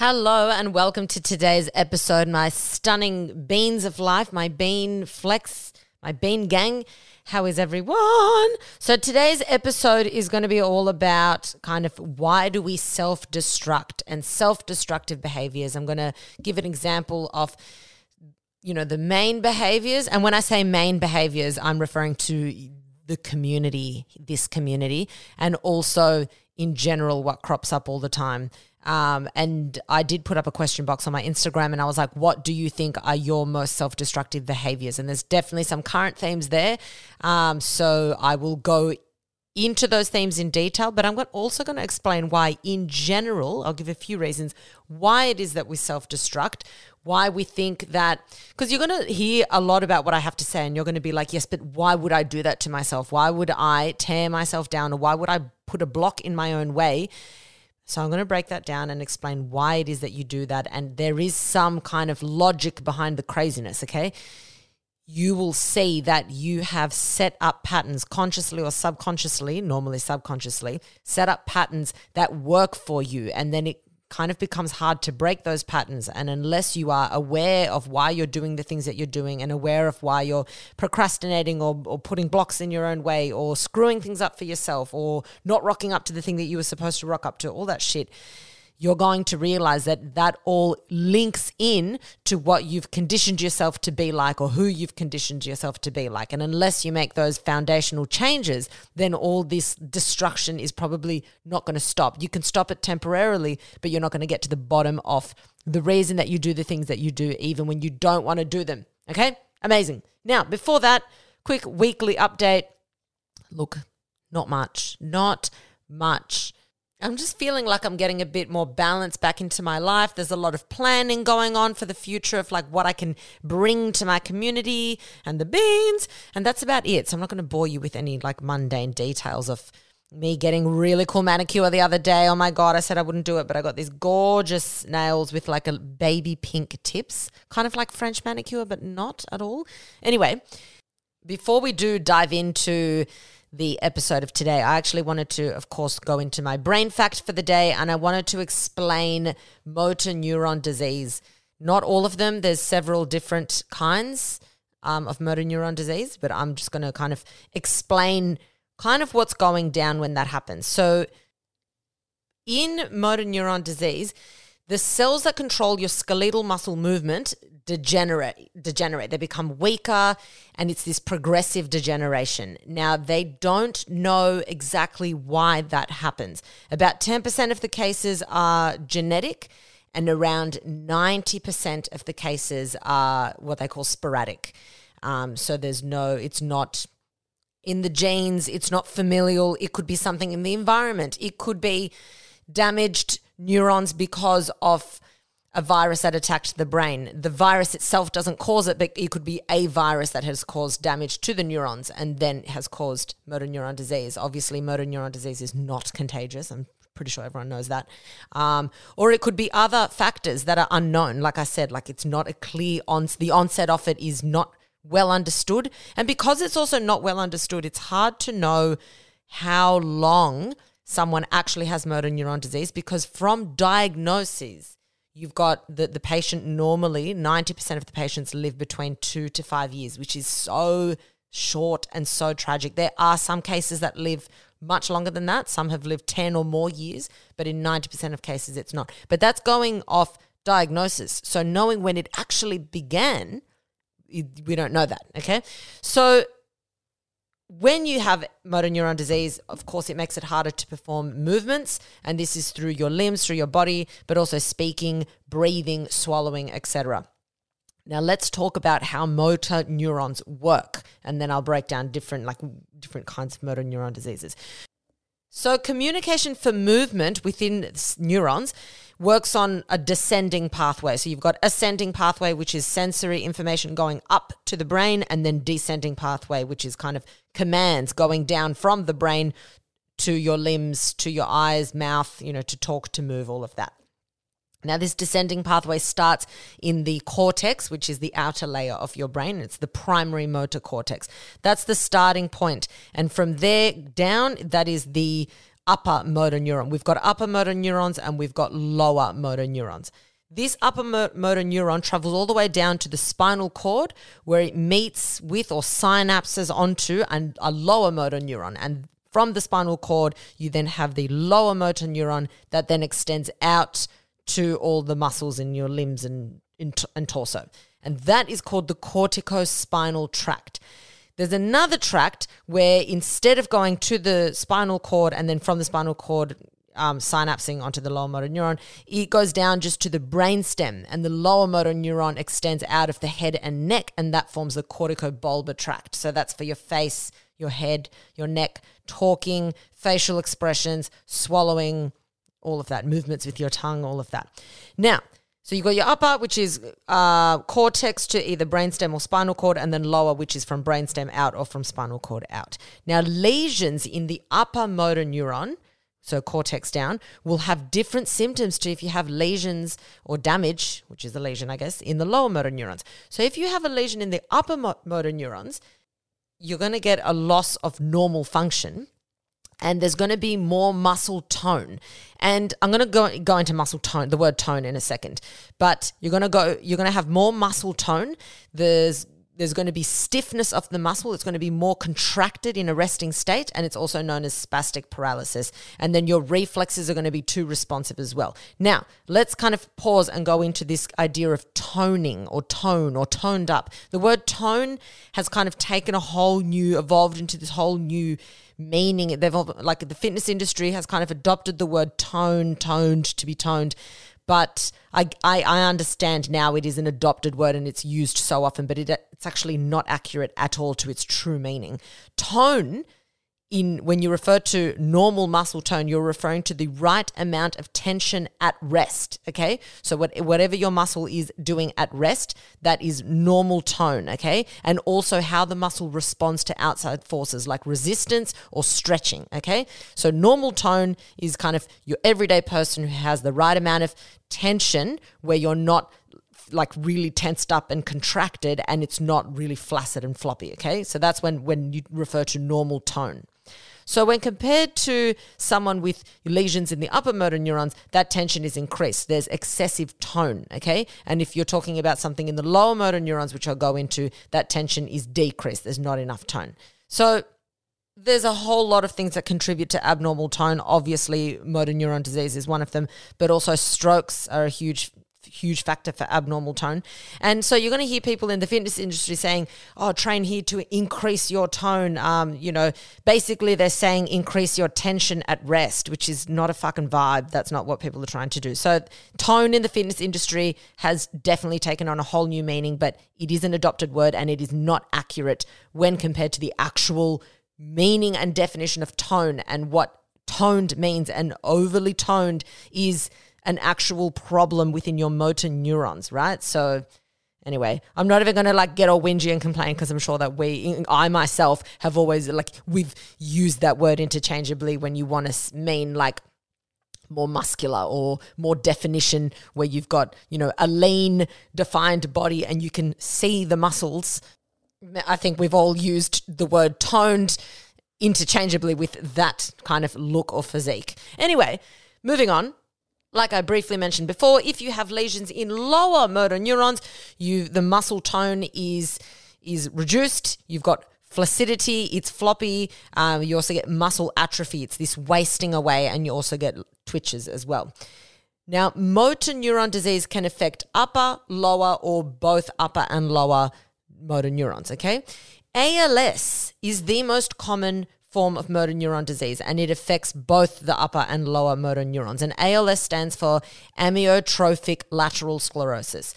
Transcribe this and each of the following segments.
Hello and welcome to today's episode. My stunning beans of life, my bean flex, my bean gang. How is everyone? So today's episode is going to be all about kind of why do we self-destruct and self-destructive behaviors. I'm going to give an example of you know the main behaviors and when I say main behaviors, I'm referring to the community, this community, and also in general what crops up all the time. Um, and I did put up a question box on my Instagram and I was like, what do you think are your most self destructive behaviors? And there's definitely some current themes there. Um, so I will go into those themes in detail, but I'm also going to explain why, in general, I'll give a few reasons why it is that we self destruct, why we think that, because you're going to hear a lot about what I have to say, and you're going to be like, yes, but why would I do that to myself? Why would I tear myself down, or why would I put a block in my own way? So I'm going to break that down and explain why it is that you do that. And there is some kind of logic behind the craziness, okay? You will see that you have set up patterns consciously or subconsciously, normally subconsciously, set up patterns that work for you. And then it kind of becomes hard to break those patterns. And unless you are aware of why you're doing the things that you're doing and aware of why you're procrastinating or, or putting blocks in your own way or screwing things up for yourself or not rocking up to the thing that you were supposed to rock up to, all that shit, you're going to realize that that all links in to what you've conditioned yourself to be like or who you've conditioned yourself to be like. And unless you make those foundational changes, then all this destruction is probably not going to stop. You can stop it temporarily, but you're not going to get to the bottom of the reason that you do the things that you do, even when you don't want to do them. Okay? Amazing. Now, before that, quick weekly update. Look, not much. Not much. I'm just feeling like I'm getting a bit more balance back into my life. There's a lot of planning going on for the future of like what I can bring to my community and the beans. And that's about it. So I'm not going to bore you with any like mundane details of me getting really cool manicure the other day. Oh my God, I said I wouldn't do it, but I got these gorgeous nails with like a baby pink tips, kind of like French manicure, but not at all. Anyway, before we do dive into the episode of today. I actually wanted to, of course, go into my brain fact for the day and I wanted to explain motor neuron disease. Not all of them, there's several different kinds um, of motor neuron disease, but I'm just going to kind of explain kind of what's going down when that happens. So, in motor neuron disease, the cells that control your skeletal muscle movement degenerate degenerate. They become weaker and it's this progressive degeneration. Now they don't know exactly why that happens. About 10% of the cases are genetic and around 90% of the cases are what they call sporadic. Um, so there's no it's not in the genes it's not familial it could be something in the environment. It could be damaged neurons because of a virus that attacked the brain. The virus itself doesn't cause it, but it could be a virus that has caused damage to the neurons and then has caused motor neuron disease. Obviously, motor neuron disease is not contagious. I'm pretty sure everyone knows that. Um, or it could be other factors that are unknown. Like I said, like it's not a clear on the onset of it is not well understood, and because it's also not well understood, it's hard to know how long someone actually has motor neuron disease because from diagnoses you've got the, the patient normally 90% of the patients live between two to five years which is so short and so tragic. There are some cases that live much longer than that. Some have lived 10 or more years but in 90% of cases it's not. But that's going off diagnosis. So knowing when it actually began we don't know that okay? So when you have motor neuron disease, of course, it makes it harder to perform movements, and this is through your limbs, through your body, but also speaking, breathing, swallowing, etc. Now let's talk about how motor neurons work, and then I'll break down different like different kinds of motor neuron diseases. So communication for movement within neurons works on a descending pathway. So you've got ascending pathway, which is sensory information going up to the brain, and then descending pathway, which is kind of commands going down from the brain to your limbs, to your eyes, mouth, you know, to talk, to move, all of that. Now, this descending pathway starts in the cortex, which is the outer layer of your brain. It's the primary motor cortex. That's the starting point. And from there down, that is the upper motor neuron. We've got upper motor neurons and we've got lower motor neurons. This upper motor neuron travels all the way down to the spinal cord where it meets with or synapses onto an, a lower motor neuron. And from the spinal cord, you then have the lower motor neuron that then extends out to all the muscles in your limbs and, and torso. And that is called the corticospinal tract. There's another tract where instead of going to the spinal cord and then from the spinal cord um, synapsing onto the lower motor neuron, it goes down just to the brainstem, and the lower motor neuron extends out of the head and neck, and that forms the corticobulbar tract. So that's for your face, your head, your neck, talking, facial expressions, swallowing, all of that, movements with your tongue, all of that. Now, so you've got your upper, which is uh, cortex to either brainstem or spinal cord, and then lower, which is from brainstem out or from spinal cord out. Now, lesions in the upper motor neuron, so cortex down, will have different symptoms to if you have lesions or damage, which is a lesion, I guess, in the lower motor neurons. So if you have a lesion in the upper motor neurons, you're going to get a loss of normal function and there's going to be more muscle tone. And I'm going to go go into muscle tone, the word tone in a second. But you're going to go you're going to have more muscle tone. There's there's going to be stiffness of the muscle. It's going to be more contracted in a resting state, and it's also known as spastic paralysis. And then your reflexes are going to be too responsive as well. Now, let's kind of pause and go into this idea of toning or tone or toned up. The word tone has kind of taken a whole new, evolved into this whole new meaning. They've like the fitness industry has kind of adopted the word tone, toned to be toned. But I, I, I understand now it is an adopted word and it's used so often, but it, it's actually not accurate at all to its true meaning. Tone in when you refer to normal muscle tone, you're referring to the right amount of tension at rest. Okay. So what, whatever your muscle is doing at rest, that is normal tone. Okay. And also how the muscle responds to outside forces like resistance or stretching. Okay. So normal tone is kind of your everyday person who has the right amount of tension where you're not like really tensed up and contracted and it's not really flaccid and floppy okay so that's when when you refer to normal tone so when compared to someone with lesions in the upper motor neurons, that tension is increased. There's excessive tone, okay? And if you're talking about something in the lower motor neurons, which I'll go into, that tension is decreased. There's not enough tone. So there's a whole lot of things that contribute to abnormal tone. Obviously, motor neuron disease is one of them, but also strokes are a huge huge factor for abnormal tone. And so you're going to hear people in the fitness industry saying, oh, train here to increase your tone. Um, you know, basically they're saying increase your tension at rest, which is not a fucking vibe. That's not what people are trying to do. So tone in the fitness industry has definitely taken on a whole new meaning, but it is an adopted word and it is not accurate when compared to the actual meaning and definition of tone and what toned means. And overly toned is – an actual problem within your motor neurons, right? So anyway, I'm not even going to like get all whingy and complain because I'm sure that we, I myself, have always like we've used that word interchangeably when you want to mean like more muscular or more definition where you've got you know a lean defined body and you can see the muscles. I think we've all used the word toned interchangeably with that kind of look or physique. Anyway moving on like I briefly mentioned before, if you have lesions in lower motor neurons, you the muscle tone is is reduced. You've got flaccidity, it's floppy. Um, you also get muscle atrophy. It's this wasting away, and you also get twitches as well. Now, motor neuron disease can affect upper, lower, or both upper and lower motor neurons. Okay. ALS is the most common form of motor neuron disease and it affects both the upper and lower motor neurons. And ALS stands for amyotrophic lateral sclerosis.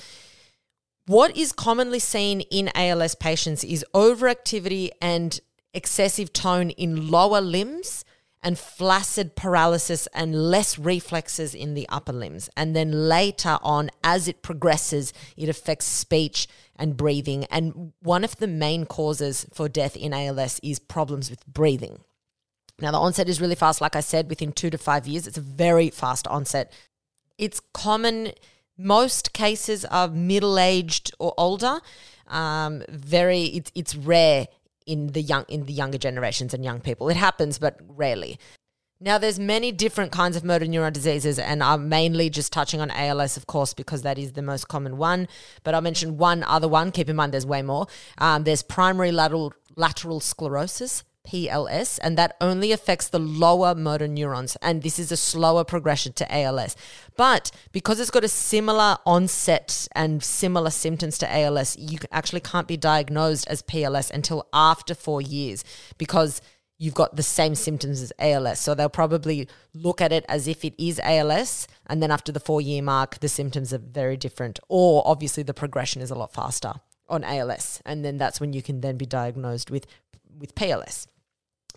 What is commonly seen in ALS patients is overactivity and excessive tone in lower limbs and flaccid paralysis and less reflexes in the upper limbs. And then later on, as it progresses, it affects speech and breathing. And one of the main causes for death in ALS is problems with breathing. Now, the onset is really fast, like I said, within two to five years. It's a very fast onset. It's common, most cases are middle aged or older. Um, very, it's, it's rare in the young in the younger generations and young people. It happens, but rarely. Now, there's many different kinds of motor neuron diseases, and I'm mainly just touching on ALS, of course, because that is the most common one. But I'll mention one other one. Keep in mind, there's way more. Um, there's primary lateral lateral sclerosis, PLS, and that only affects the lower motor neurons. And this is a slower progression to ALS. But because it's got a similar onset and similar symptoms to ALS, you actually can't be diagnosed as PLS until after four years because you've got the same symptoms as ALS. So they'll probably look at it as if it is ALS. And then after the four year mark, the symptoms are very different. Or obviously the progression is a lot faster on ALS. And then that's when you can then be diagnosed with, with PLS.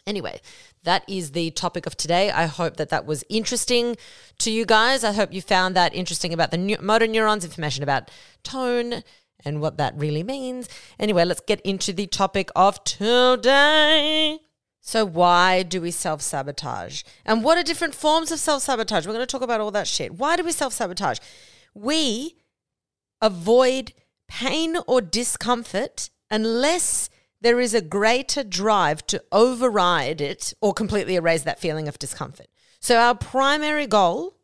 Anyway, that is the topic of today. I hope that that was interesting to you guys. I hope you found that interesting about the motor neurons, information about tone and what that really means. Anyway, let's get into the topic of today. So, why do we self sabotage? And what are different forms of self sabotage? We're going to talk about all that shit. Why do we self sabotage? We avoid pain or discomfort unless there is a greater drive to override it or completely erase that feeling of discomfort. So, our primary goal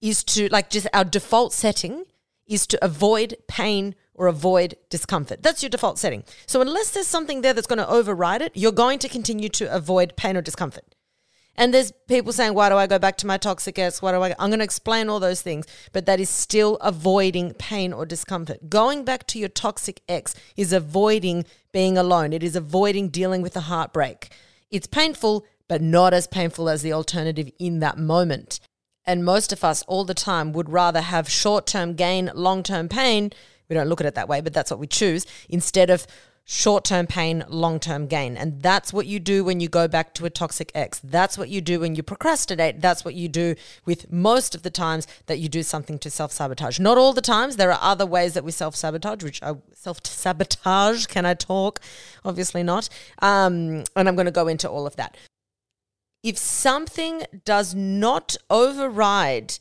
is to, like, just our default setting is to avoid pain or avoid discomfort. That's your default setting. So, unless there's something there that's going to override it, you're going to continue to avoid pain or discomfort. And there's people saying, why do I go back to my toxic ex? Why do I? I'm going to explain all those things, but that is still avoiding pain or discomfort. Going back to your toxic ex is avoiding being alone. It is avoiding dealing with the heartbreak. It's painful, but not as painful as the alternative in that moment. And most of us all the time would rather have short term gain, long term pain we don't look at it that way, but that's what we choose instead of short term pain, long term gain. And that's what you do when you go back to a toxic ex. That's what you do when you procrastinate. That's what you do with most of the times that you do something to self sabotage. Not all the times. There are other ways that we self sabotage, which I self sabotage. Can I talk? Obviously not. Um, and I'm going to go into all of that. If something does not override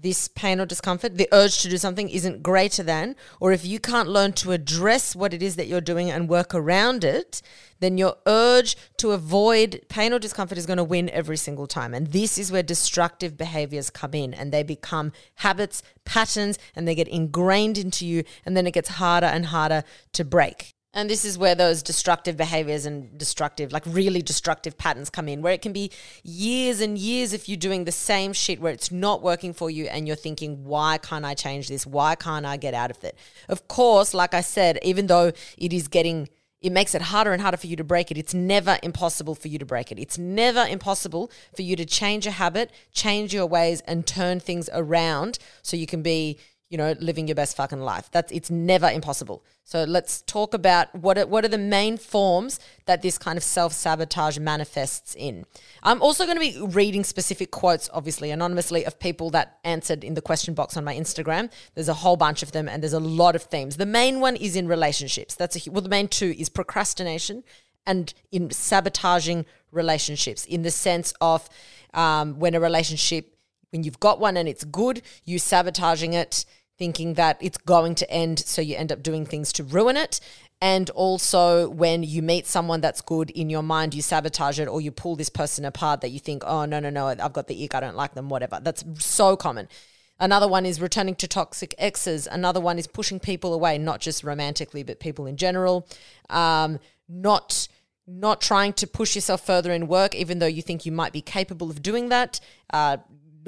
this pain or discomfort, the urge to do something isn't greater than, or if you can't learn to address what it is that you're doing and work around it, then your urge to avoid pain or discomfort is going to win every single time. And this is where destructive behaviors come in and they become habits, patterns, and they get ingrained into you. And then it gets harder and harder to break. And this is where those destructive behaviors and destructive, like really destructive patterns come in, where it can be years and years if you're doing the same shit where it's not working for you and you're thinking, why can't I change this? Why can't I get out of it? Of course, like I said, even though it is getting it makes it harder and harder for you to break it. It's never impossible for you to break it. It's never impossible for you to change a habit, change your ways, and turn things around so you can be, you know, living your best fucking life. That's it's never impossible. So let's talk about what are, what are the main forms that this kind of self sabotage manifests in. I'm also going to be reading specific quotes, obviously anonymously, of people that answered in the question box on my Instagram. There's a whole bunch of them, and there's a lot of themes. The main one is in relationships. That's a, well, the main two is procrastination and in sabotaging relationships, in the sense of um, when a relationship when you've got one and it's good, you sabotaging it thinking that it's going to end, so you end up doing things to ruin it. And also, when you meet someone that's good in your mind, you sabotage it or you pull this person apart that you think, oh, no, no, no, I've got the ick, I don't like them, whatever. That's so common. Another one is returning to toxic exes. Another one is pushing people away, not just romantically, but people in general. Um, not not trying to push yourself further in work, even though you think you might be capable of doing that. Uh,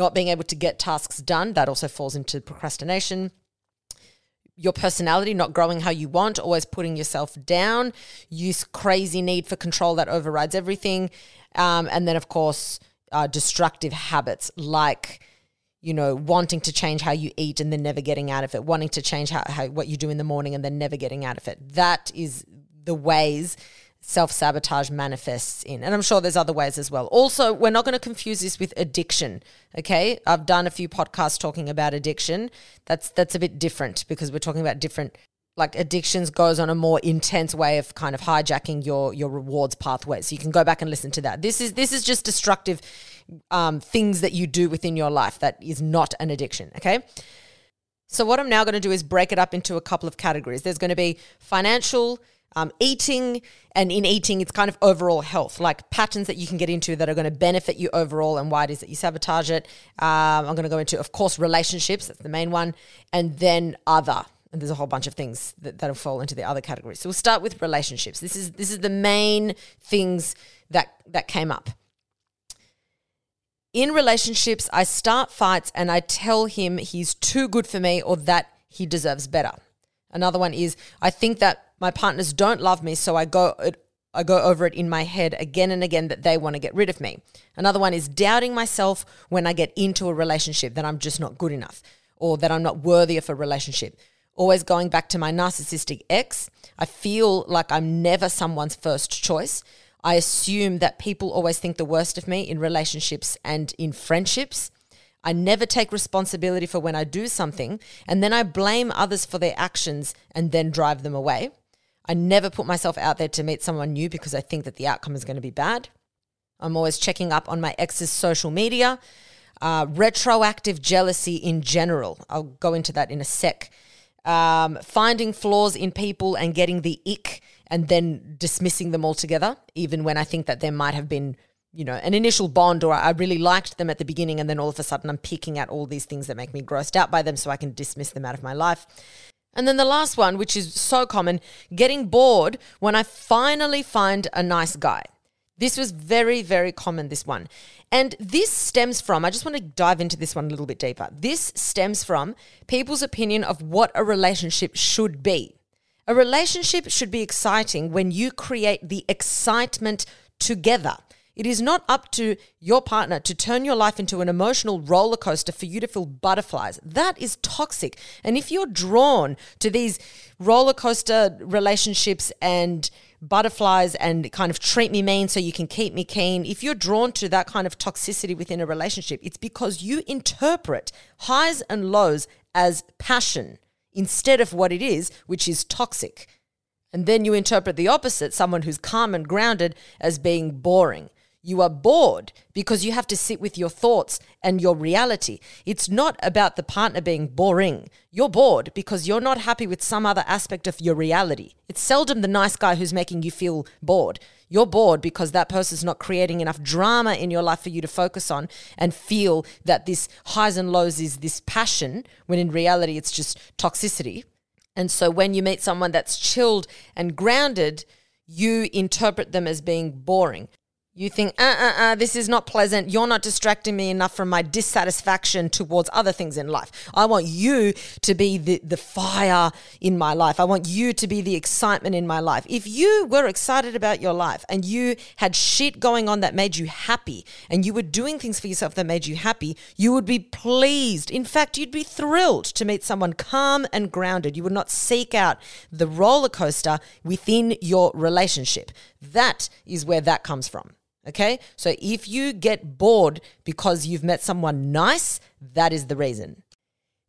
not being able to get tasks done, that also falls into procrastination. Your personality not growing how you want, always putting yourself down, use crazy need for control that overrides everything. Um, and then, of course, uh, destructive habits like you know, wanting to change how you eat and then never getting out of it, wanting to change how, how what you do in the morning and then never getting out of it. That is the ways self sabotage manifests in. And I'm sure there's other ways as well. Also, we're not going to confuse this with addiction. Okay. I've done a few podcasts talking about addiction. That's that's a bit different because we're talking about different like addictions goes on a more intense way of kind of hijacking your your rewards pathways. So you can go back and listen to that. This is this is just destructive um, things that you do within your life that is not an addiction. Okay. So what I'm now going to do is break it up into a couple of categories. There's going to be financial um, eating, and in eating, it's kind of overall health, like patterns that you can get into that are going to benefit you overall, and why it is that you sabotage it. Um, I'm going to go into, of course, relationships. That's the main one, and then other. And there's a whole bunch of things that, that'll fall into the other categories. So we'll start with relationships. This is this is the main things that that came up. In relationships, I start fights and I tell him he's too good for me or that he deserves better. Another one is I think that my partners don't love me, so I go I go over it in my head again and again that they want to get rid of me. Another one is doubting myself when I get into a relationship that I'm just not good enough or that I'm not worthy of a relationship. Always going back to my narcissistic ex, I feel like I'm never someone's first choice. I assume that people always think the worst of me in relationships and in friendships. I never take responsibility for when I do something, and then I blame others for their actions and then drive them away. I never put myself out there to meet someone new because I think that the outcome is going to be bad. I'm always checking up on my ex's social media. Uh, retroactive jealousy in general. I'll go into that in a sec. Um, finding flaws in people and getting the ick and then dismissing them altogether, even when I think that there might have been, you know, an initial bond or I really liked them at the beginning and then all of a sudden I'm picking at all these things that make me grossed out by them so I can dismiss them out of my life. And then the last one, which is so common, getting bored when I finally find a nice guy. This was very, very common, this one. And this stems from, I just want to dive into this one a little bit deeper. This stems from people's opinion of what a relationship should be. A relationship should be exciting when you create the excitement together. It is not up to your partner to turn your life into an emotional roller coaster for you to feel butterflies. That is toxic. And if you're drawn to these roller coaster relationships and butterflies and kind of treat me mean so you can keep me keen, if you're drawn to that kind of toxicity within a relationship, it's because you interpret highs and lows as passion instead of what it is, which is toxic. And then you interpret the opposite, someone who's calm and grounded, as being boring. You are bored because you have to sit with your thoughts and your reality. It's not about the partner being boring. You're bored because you're not happy with some other aspect of your reality. It's seldom the nice guy who's making you feel bored. You're bored because that person's not creating enough drama in your life for you to focus on and feel that this highs and lows is this passion, when in reality it's just toxicity. And so when you meet someone that's chilled and grounded, you interpret them as being boring. You think, uh, uh, uh, this is not pleasant. You're not distracting me enough from my dissatisfaction towards other things in life. I want you to be the, the fire in my life. I want you to be the excitement in my life. If you were excited about your life and you had shit going on that made you happy and you were doing things for yourself that made you happy, you would be pleased. In fact, you'd be thrilled to meet someone calm and grounded. You would not seek out the roller coaster within your relationship. That is where that comes from. Okay. So if you get bored because you've met someone nice, that is the reason.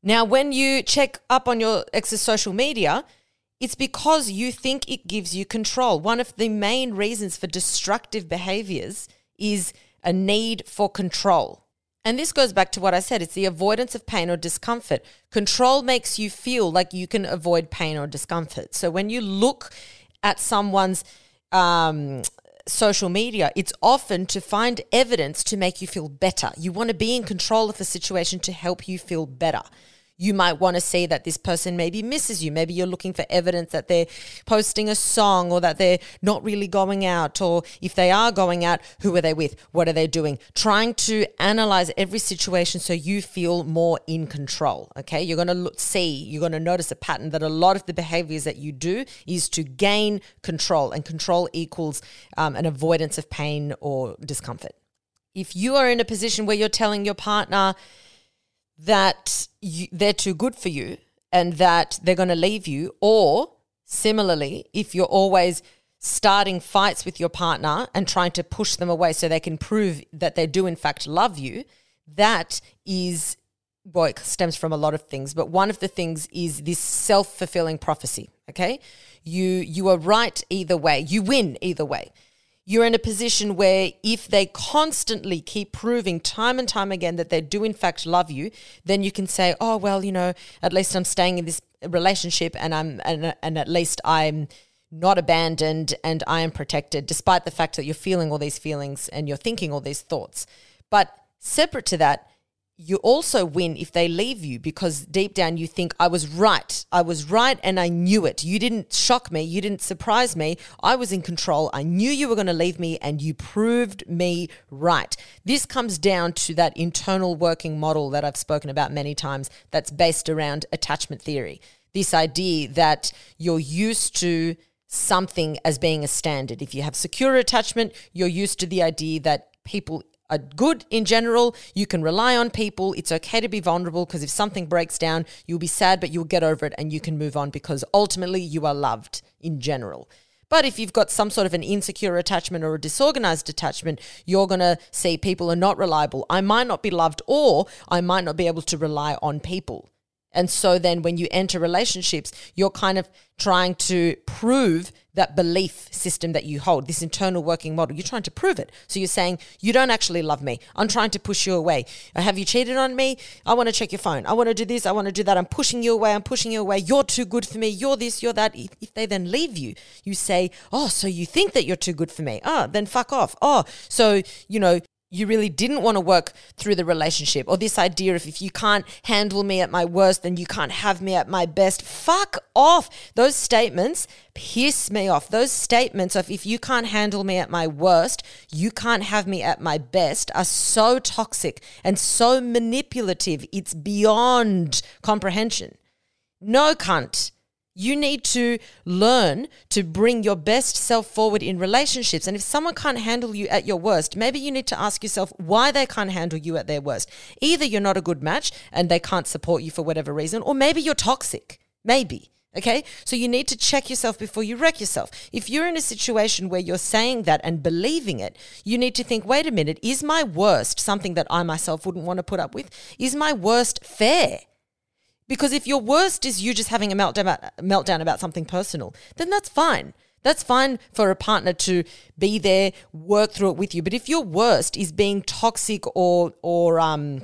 Now, when you check up on your ex's social media, it's because you think it gives you control. One of the main reasons for destructive behaviors is a need for control. And this goes back to what I said it's the avoidance of pain or discomfort. Control makes you feel like you can avoid pain or discomfort. So when you look at someone's um, social media, it's often to find evidence to make you feel better. You want to be in control of the situation to help you feel better. You might want to see that this person maybe misses you. Maybe you're looking for evidence that they're posting a song or that they're not really going out. Or if they are going out, who are they with? What are they doing? Trying to analyze every situation so you feel more in control. Okay. You're going to see, you're going to notice a pattern that a lot of the behaviors that you do is to gain control, and control equals um, an avoidance of pain or discomfort. If you are in a position where you're telling your partner, that you, they're too good for you and that they're going to leave you. Or similarly, if you're always starting fights with your partner and trying to push them away so they can prove that they do, in fact, love you, that is well, it stems from a lot of things, but one of the things is this self-fulfilling prophecy. Okay, you you are right either way. You win either way you're in a position where if they constantly keep proving time and time again that they do in fact love you, then you can say, "Oh, well, you know, at least I'm staying in this relationship and I'm and, and at least I'm not abandoned and I am protected, despite the fact that you're feeling all these feelings and you're thinking all these thoughts. But separate to that, you also win if they leave you because deep down you think, I was right. I was right and I knew it. You didn't shock me. You didn't surprise me. I was in control. I knew you were going to leave me and you proved me right. This comes down to that internal working model that I've spoken about many times that's based around attachment theory. This idea that you're used to something as being a standard. If you have secure attachment, you're used to the idea that people are good in general. You can rely on people. It's okay to be vulnerable because if something breaks down, you'll be sad, but you'll get over it and you can move on because ultimately you are loved in general. But if you've got some sort of an insecure attachment or a disorganized attachment, you're going to see people are not reliable. I might not be loved or I might not be able to rely on people. And so then when you enter relationships, you're kind of trying to prove that belief system that you hold, this internal working model. You're trying to prove it. So you're saying, You don't actually love me. I'm trying to push you away. Have you cheated on me? I want to check your phone. I want to do this. I want to do that. I'm pushing you away. I'm pushing you away. You're too good for me. You're this, you're that. If they then leave you, you say, Oh, so you think that you're too good for me? Oh, then fuck off. Oh, so, you know, you really didn't want to work through the relationship or this idea of if you can't handle me at my worst then you can't have me at my best. Fuck off. Those statements piss me off. Those statements of if you can't handle me at my worst you can't have me at my best are so toxic and so manipulative. It's beyond comprehension. No cunt you need to learn to bring your best self forward in relationships. And if someone can't handle you at your worst, maybe you need to ask yourself why they can't handle you at their worst. Either you're not a good match and they can't support you for whatever reason, or maybe you're toxic. Maybe. Okay. So you need to check yourself before you wreck yourself. If you're in a situation where you're saying that and believing it, you need to think wait a minute, is my worst something that I myself wouldn't want to put up with? Is my worst fair? Because if your worst is you just having a meltdown about, meltdown about something personal, then that's fine. That's fine for a partner to be there, work through it with you. But if your worst is being toxic or or um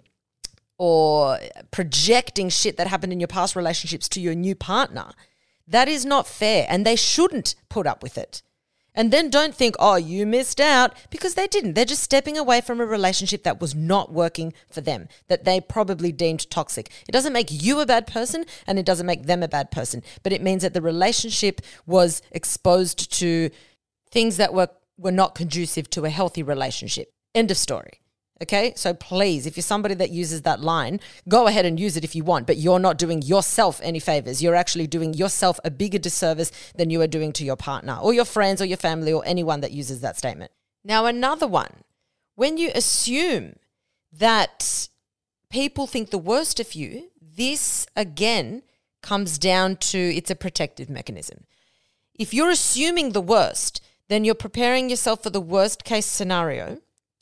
or projecting shit that happened in your past relationships to your new partner, that is not fair and they shouldn't put up with it. And then don't think, oh, you missed out, because they didn't. They're just stepping away from a relationship that was not working for them, that they probably deemed toxic. It doesn't make you a bad person and it doesn't make them a bad person, but it means that the relationship was exposed to things that were, were not conducive to a healthy relationship. End of story. Okay, so please, if you're somebody that uses that line, go ahead and use it if you want, but you're not doing yourself any favors. You're actually doing yourself a bigger disservice than you are doing to your partner or your friends or your family or anyone that uses that statement. Now, another one, when you assume that people think the worst of you, this again comes down to it's a protective mechanism. If you're assuming the worst, then you're preparing yourself for the worst case scenario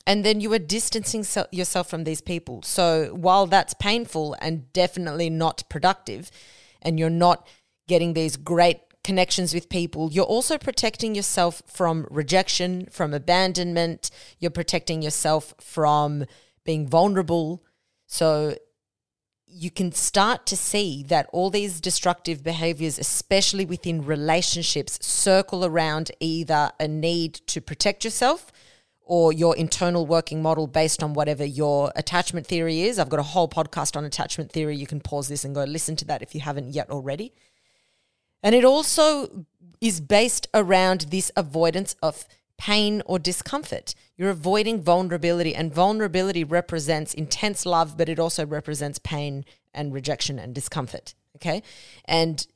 and then you are distancing yourself from these people. So while that's painful and definitely not productive, and you're not getting these great connections with people, you're also protecting yourself from rejection, from abandonment. You're protecting yourself from being vulnerable. So you can start to see that all these destructive behaviors, especially within relationships, circle around either a need to protect yourself or your internal working model based on whatever your attachment theory is. I've got a whole podcast on attachment theory. You can pause this and go listen to that if you haven't yet already. And it also is based around this avoidance of pain or discomfort. You're avoiding vulnerability, and vulnerability represents intense love, but it also represents pain and rejection and discomfort. Okay. And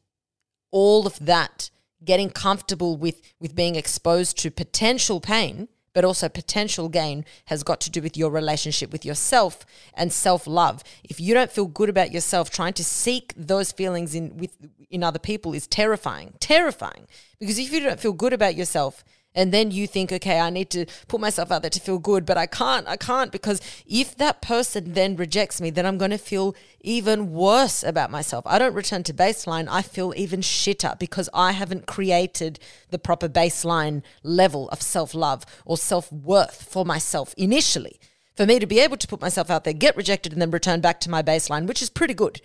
all of that, getting comfortable with, with being exposed to potential pain but also potential gain has got to do with your relationship with yourself and self-love. If you don't feel good about yourself, trying to seek those feelings in with in other people is terrifying. Terrifying. Because if you don't feel good about yourself, and then you think, okay, I need to put myself out there to feel good, but I can't, I can't, because if that person then rejects me, then I'm going to feel even worse about myself. I don't return to baseline, I feel even shitter because I haven't created the proper baseline level of self love or self worth for myself initially. For me to be able to put myself out there, get rejected, and then return back to my baseline, which is pretty good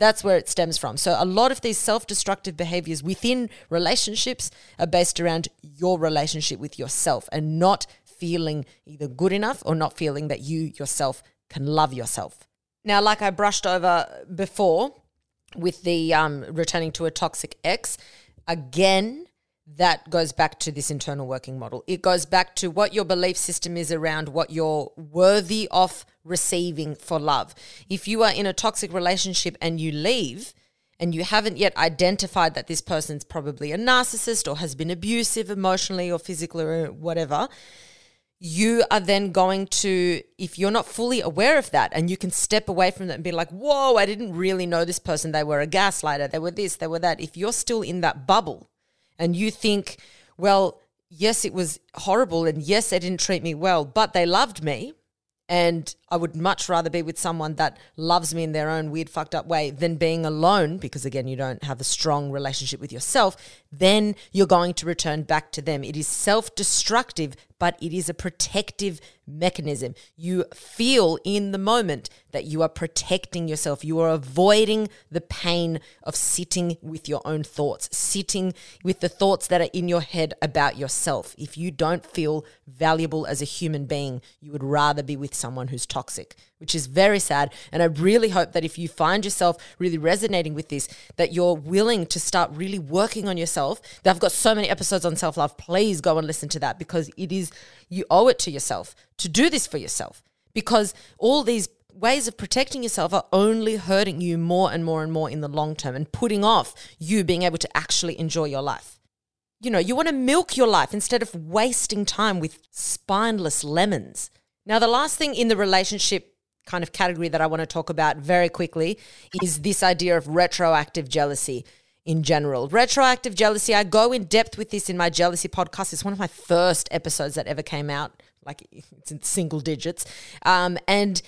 That's where it stems from. So, a lot of these self destructive behaviors within relationships are based around your relationship with yourself and not feeling either good enough or not feeling that you yourself can love yourself. Now, like I brushed over before with the um, returning to a toxic ex, again, that goes back to this internal working model. It goes back to what your belief system is around what you're worthy of receiving for love. If you are in a toxic relationship and you leave, and you haven't yet identified that this person's probably a narcissist or has been abusive emotionally or physically or whatever, you are then going to, if you're not fully aware of that and you can step away from that and be like, whoa, I didn't really know this person. They were a gaslighter. They were this, they were that. If you're still in that bubble, and you think, well, yes, it was horrible and yes, they didn't treat me well, but they loved me. And I would much rather be with someone that loves me in their own weird, fucked up way than being alone, because again, you don't have a strong relationship with yourself. Then you're going to return back to them. It is self destructive, but it is a protective mechanism. You feel in the moment that you are protecting yourself. You are avoiding the pain of sitting with your own thoughts, sitting with the thoughts that are in your head about yourself. If you don't feel valuable as a human being, you would rather be with someone who's toxic, which is very sad. And I really hope that if you find yourself really resonating with this, that you're willing to start really working on yourself. I've got so many episodes on self love. Please go and listen to that because it is, you owe it to yourself to do this for yourself because all these ways of protecting yourself are only hurting you more and more and more in the long term and putting off you being able to actually enjoy your life. You know, you want to milk your life instead of wasting time with spineless lemons. Now, the last thing in the relationship kind of category that I want to talk about very quickly is this idea of retroactive jealousy in general. Retroactive jealousy, I go in depth with this in my jealousy podcast. It's one of my first episodes that ever came out, like it's in single digits. Um, and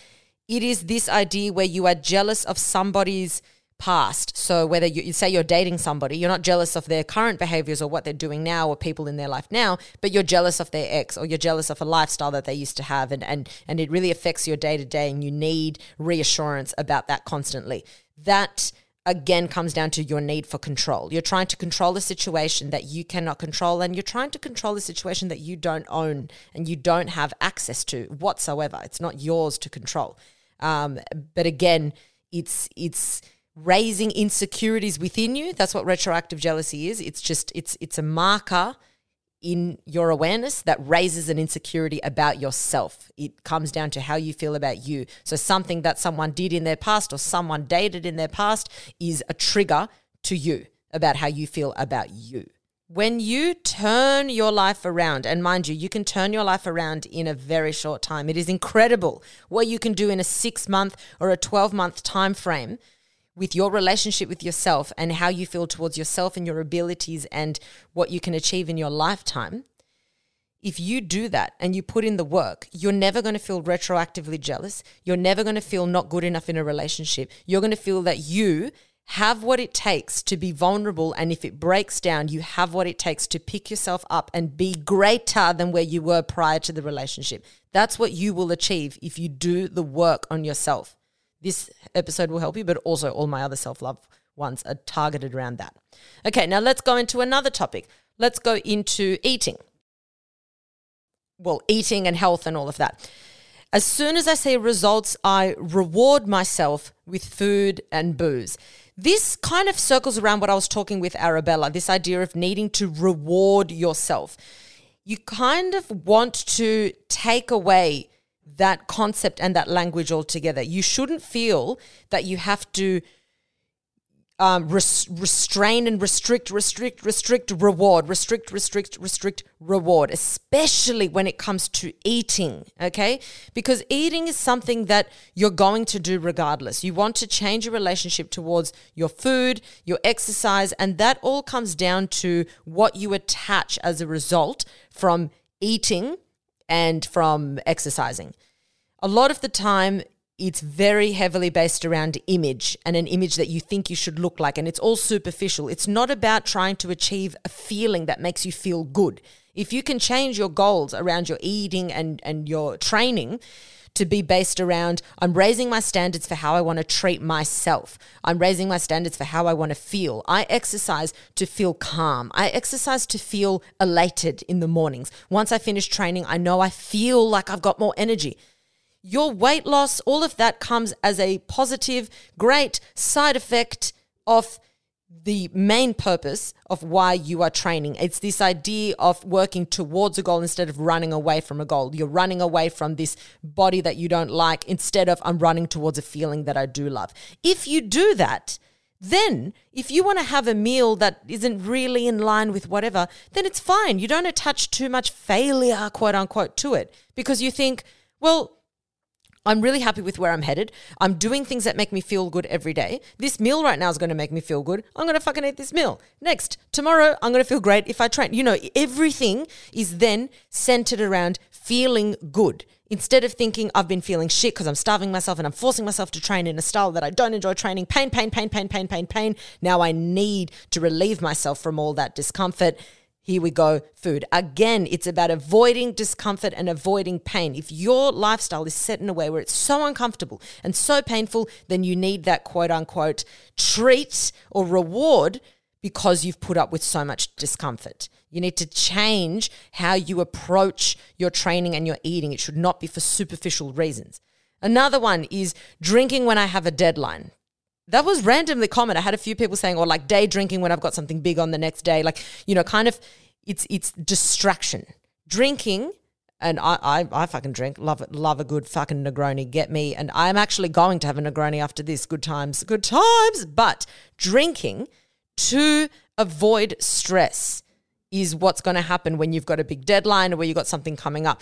it is this idea where you are jealous of somebody's past. So whether you, you, say you're dating somebody, you're not jealous of their current behaviors or what they're doing now or people in their life now, but you're jealous of their ex or you're jealous of a lifestyle that they used to have and and and it really affects your day to day and you need reassurance about that constantly. That again comes down to your need for control. You're trying to control a situation that you cannot control and you're trying to control a situation that you don't own and you don't have access to whatsoever. It's not yours to control. Um, but again, it's it's raising insecurities within you. That's what retroactive jealousy is. It's just it's it's a marker in your awareness that raises an insecurity about yourself. It comes down to how you feel about you. So something that someone did in their past or someone dated in their past is a trigger to you about how you feel about you. When you turn your life around, and mind you, you can turn your life around in a very short time. It is incredible what you can do in a six month or a 12 month time frame with your relationship with yourself and how you feel towards yourself and your abilities and what you can achieve in your lifetime, if you do that and you put in the work, you're never going to feel retroactively jealous. You're never going to feel not good enough in a relationship. You're going to feel that you have what it takes to be vulnerable. And if it breaks down, you have what it takes to pick yourself up and be greater than where you were prior to the relationship. That's what you will achieve if you do the work on yourself. This episode will help you, but also all my other self love ones are targeted around that. Okay, now let's go into another topic. Let's go into eating. Well, eating and health and all of that. As soon as I see results, I reward myself with food and booze. This kind of circles around what I was talking with Arabella this idea of needing to reward yourself. You kind of want to take away that concept and that language altogether. You shouldn't feel that you have to um, res- restrain and restrict, restrict, restrict, reward, restrict, restrict, restrict, reward, especially when it comes to eating, okay? Because eating is something that you're going to do regardless. You want to change your relationship towards your food, your exercise, and that all comes down to what you attach as a result from eating and from exercising. A lot of the time, it's very heavily based around image and an image that you think you should look like. And it's all superficial. It's not about trying to achieve a feeling that makes you feel good. If you can change your goals around your eating and, and your training to be based around I'm raising my standards for how I want to treat myself. I'm raising my standards for how I want to feel. I exercise to feel calm. I exercise to feel elated in the mornings. Once I finish training, I know I feel like I've got more energy. Your weight loss, all of that comes as a positive, great side effect of the main purpose of why you are training. It's this idea of working towards a goal instead of running away from a goal. You're running away from this body that you don't like instead of I'm running towards a feeling that I do love. If you do that, then if you want to have a meal that isn't really in line with whatever, then it's fine. You don't attach too much failure, quote unquote, to it because you think, well, I'm really happy with where I'm headed. I'm doing things that make me feel good every day. This meal right now is going to make me feel good. I'm going to fucking eat this meal. Next, tomorrow, I'm going to feel great if I train. You know, everything is then centered around feeling good. Instead of thinking I've been feeling shit because I'm starving myself and I'm forcing myself to train in a style that I don't enjoy training, pain, pain, pain, pain, pain, pain, pain. Now I need to relieve myself from all that discomfort here we go, food. Again, it's about avoiding discomfort and avoiding pain. If your lifestyle is set in a way where it's so uncomfortable and so painful, then you need that quote unquote treat or reward because you've put up with so much discomfort. You need to change how you approach your training and your eating. It should not be for superficial reasons. Another one is drinking when I have a deadline. That was randomly common. I had a few people saying, or like day drinking when I've got something big on the next day. Like, you know, kind of it's it's distraction. Drinking, and I, I, I fucking drink, love it, love a good fucking Negroni, get me. And I'm actually going to have a Negroni after this. Good times, good times. But drinking to avoid stress is what's going to happen when you've got a big deadline or where you've got something coming up.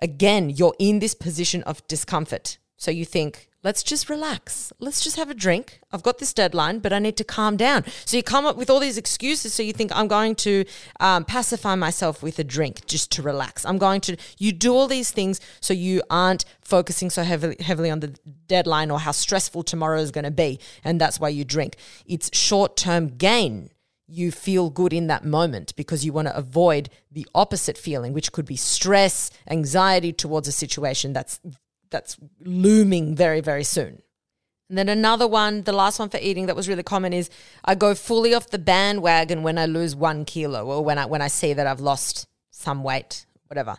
Again, you're in this position of discomfort. So you think, let's just relax. Let's just have a drink. I've got this deadline, but I need to calm down. So you come up with all these excuses. So you think, I'm going to um, pacify myself with a drink just to relax. I'm going to, you do all these things so you aren't focusing so heavily, heavily on the deadline or how stressful tomorrow is going to be. And that's why you drink. It's short term gain you feel good in that moment because you want to avoid the opposite feeling, which could be stress, anxiety towards a situation that's that's looming very, very soon. And then another one, the last one for eating that was really common is I go fully off the bandwagon when I lose one kilo or when I when I see that I've lost some weight, whatever.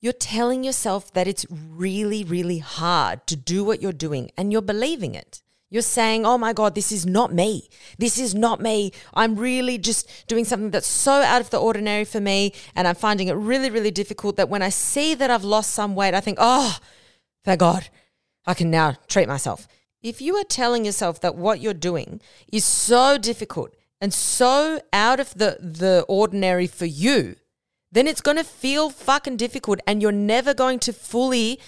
You're telling yourself that it's really, really hard to do what you're doing and you're believing it. You're saying, oh my God, this is not me. This is not me. I'm really just doing something that's so out of the ordinary for me. And I'm finding it really, really difficult that when I see that I've lost some weight, I think, oh, thank God, I can now treat myself. If you are telling yourself that what you're doing is so difficult and so out of the, the ordinary for you, then it's going to feel fucking difficult and you're never going to fully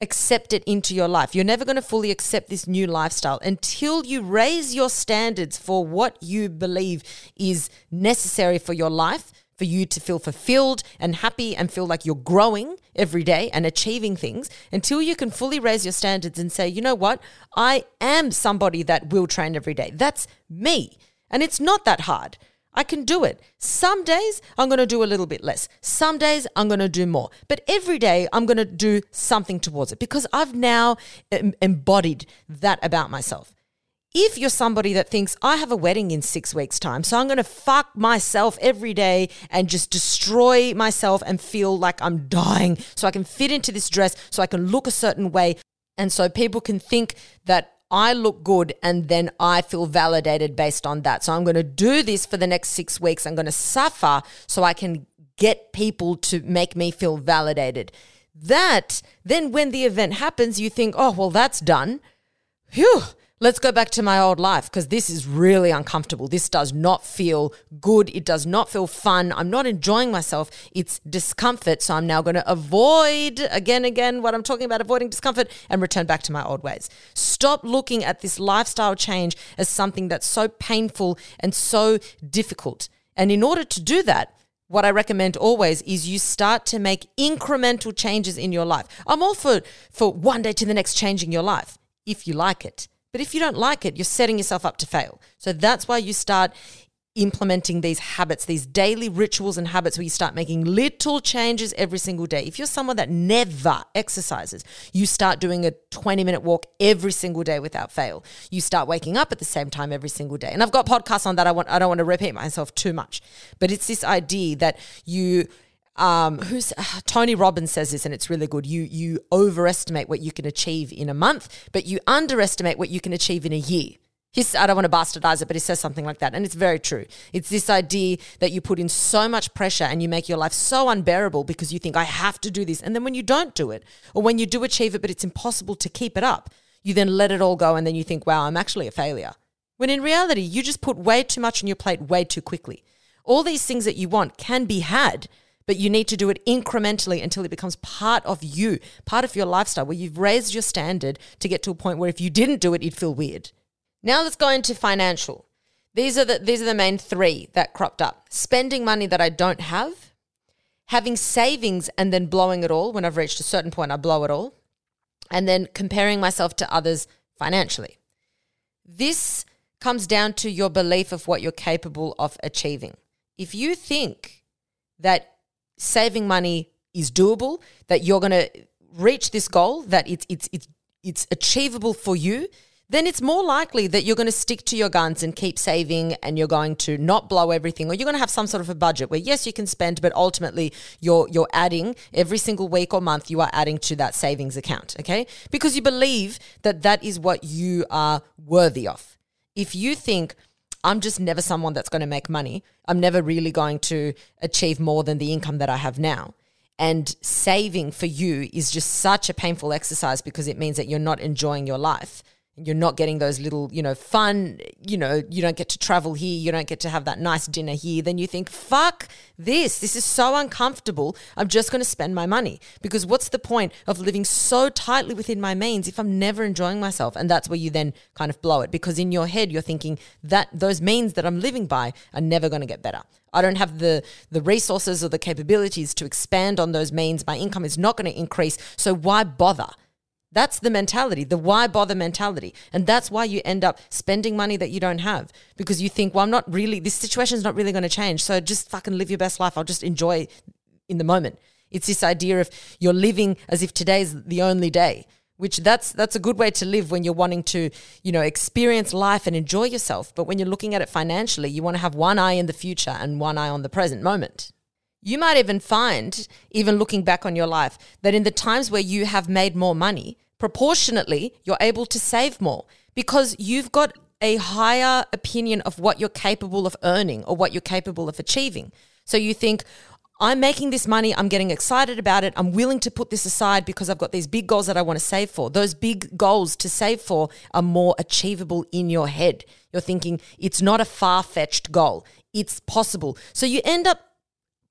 accept it into your life. You're never going to fully accept this new lifestyle until you raise your standards for what you believe is necessary for your life, for you to feel fulfilled and happy and feel like you're growing every day and achieving things. Until you can fully raise your standards and say, you know what? I am somebody that will train every day. That's me. And it's not that hard. I can do it. Some days I'm going to do a little bit less. Some days I'm going to do more. But every day I'm going to do something towards it because I've now embodied that about myself. If you're somebody that thinks I have a wedding in six weeks' time, so I'm going to fuck myself every day and just destroy myself and feel like I'm dying so I can fit into this dress, so I can look a certain way, and so people can think that I look good and then I feel validated based on that. So I'm going to do this for the next six weeks. I'm going to suffer so I can get people to make me feel validated. That, then when the event happens, you think, oh, well, that's done. Phew let's go back to my old life because this is really uncomfortable. This does not feel good. It does not feel fun. I'm not enjoying myself. It's discomfort. So I'm now going to avoid again, again, what I'm talking about, avoiding discomfort and return back to my old ways. Stop looking at this lifestyle change as something that's so painful and so difficult. And in order to do that, what I recommend always is you start to make incremental changes in your life. I'm all for for one day to the next changing your life if you like it. But if you don't like it, you're setting yourself up to fail. So that's why you start implementing these habits, these daily rituals and habits where you start making little changes every single day. If you're someone that never exercises, you start doing a 20 minute walk every single day without fail. You start waking up at the same time every single day. And I've got podcasts on that. I want I don't want to repeat myself too much. But it's this idea that you um, who's uh, Tony Robbins says this, and it's really good. You you overestimate what you can achieve in a month, but you underestimate what you can achieve in a year. He's, I don't want to bastardize it, but he says something like that. And it's very true. It's this idea that you put in so much pressure and you make your life so unbearable because you think, I have to do this. And then when you don't do it, or when you do achieve it, but it's impossible to keep it up, you then let it all go and then you think, wow, I'm actually a failure. When in reality, you just put way too much on your plate way too quickly. All these things that you want can be had, but you need to do it incrementally until it becomes part of you, part of your lifestyle, where you've raised your standard to get to a point where if you didn't do it, you'd feel weird. Now let's go into financial. These are the these are the main three that cropped up. Spending money that I don't have, having savings and then blowing it all. When I've reached a certain point, I blow it all. And then comparing myself to others financially. This comes down to your belief of what you're capable of achieving. If you think that saving money is doable, that you're going to reach this goal, that it's it's it's it's achievable for you, then it's more likely that you're going to stick to your guns and keep saving and you're going to not blow everything or you're going to have some sort of a budget where yes you can spend but ultimately you're you're adding every single week or month you are adding to that savings account okay? Because you believe that that is what you are worthy of. If you think I'm just never someone that's going to make money. I'm never really going to achieve more than the income that I have now. And saving for you is just such a painful exercise because it means that you're not enjoying your life you're not getting those little, you know, fun, you know, you don't get to travel here, you don't get to have that nice dinner here, then you think, fuck this. This is so uncomfortable. I'm just going to spend my money. Because what's the point of living so tightly within my means if I'm never enjoying myself? And that's where you then kind of blow it because in your head, you're thinking that those means that I'm living by are never going to get better. I don't have the the resources or the capabilities to expand on those means. My income is not going to increase. So why bother? That's the mentality, the why bother mentality. And that's why you end up spending money that you don't have because you think, well, I'm not really, this situation's not really going to change. So just fucking live your best life. I'll just enjoy in the moment. It's this idea of you're living as if today's the only day, which that's that's a good way to live when you're wanting to, you know, experience life and enjoy yourself. But when you're looking at it financially, you want to have one eye in the future and one eye on the present moment. You might even find, even looking back on your life, that in the times where you have made more money, proportionately, you're able to save more because you've got a higher opinion of what you're capable of earning or what you're capable of achieving. So you think, I'm making this money, I'm getting excited about it, I'm willing to put this aside because I've got these big goals that I want to save for. Those big goals to save for are more achievable in your head. You're thinking it's not a far fetched goal, it's possible. So you end up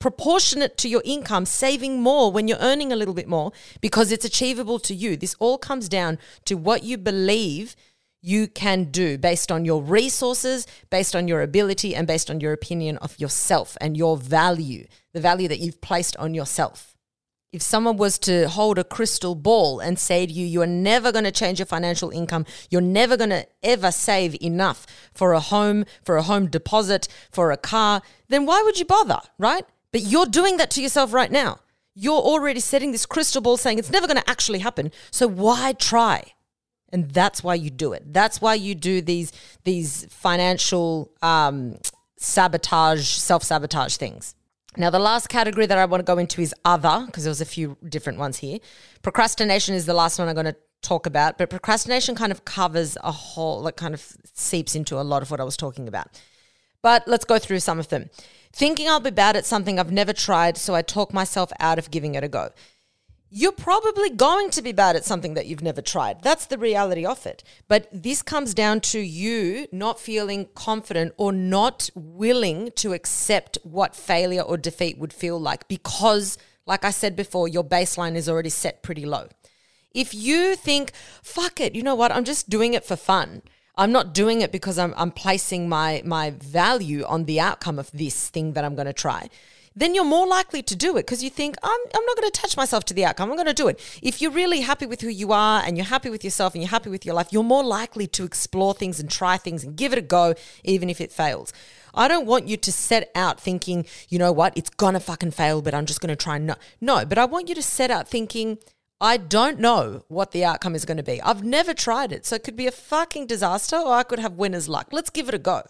proportionate to your income, saving more when you're earning a little bit more because it's achievable to you. This all comes down to what you believe you can do based on your resources, based on your ability, and based on your opinion of yourself and your value, the value that you've placed on yourself. If someone was to hold a crystal ball and say to you, you are never going to change your financial income, you're never going to ever save enough for a home, for a home deposit, for a car, then why would you bother, right? But you're doing that to yourself right now. You're already setting this crystal ball saying it's never going to actually happen. So why try? And that's why you do it. That's why you do these these financial um, sabotage, self sabotage things. Now, the last category that I want to go into is other, because there was a few different ones here. Procrastination is the last one I'm going to talk about, but procrastination kind of covers a whole, like, kind of seeps into a lot of what I was talking about. But let's go through some of them. Thinking I'll be bad at something I've never tried, so I talk myself out of giving it a go. You're probably going to be bad at something that you've never tried. That's the reality of it. But this comes down to you not feeling confident or not willing to accept what failure or defeat would feel like because, like I said before, your baseline is already set pretty low. If you think, fuck it, you know what, I'm just doing it for fun I'm not doing it because I'm, I'm placing my, my value on the outcome of this thing that I'm going to try. Then you're more likely to do it because you think, I'm, I'm not going to attach myself to the outcome. I'm going to do it. If you're really happy with who you are and you're happy with yourself and you're happy with your life, you're more likely to explore things and try things and give it a go, even if it fails. I don't want you to set out thinking, you know what, it's gonna fucking fail, but I'm just gonna try and no. No, but I want you to set out thinking, I don't know what the outcome is gonna be. I've never tried it. So it could be a fucking disaster or I could have winner's luck. Let's give it a go.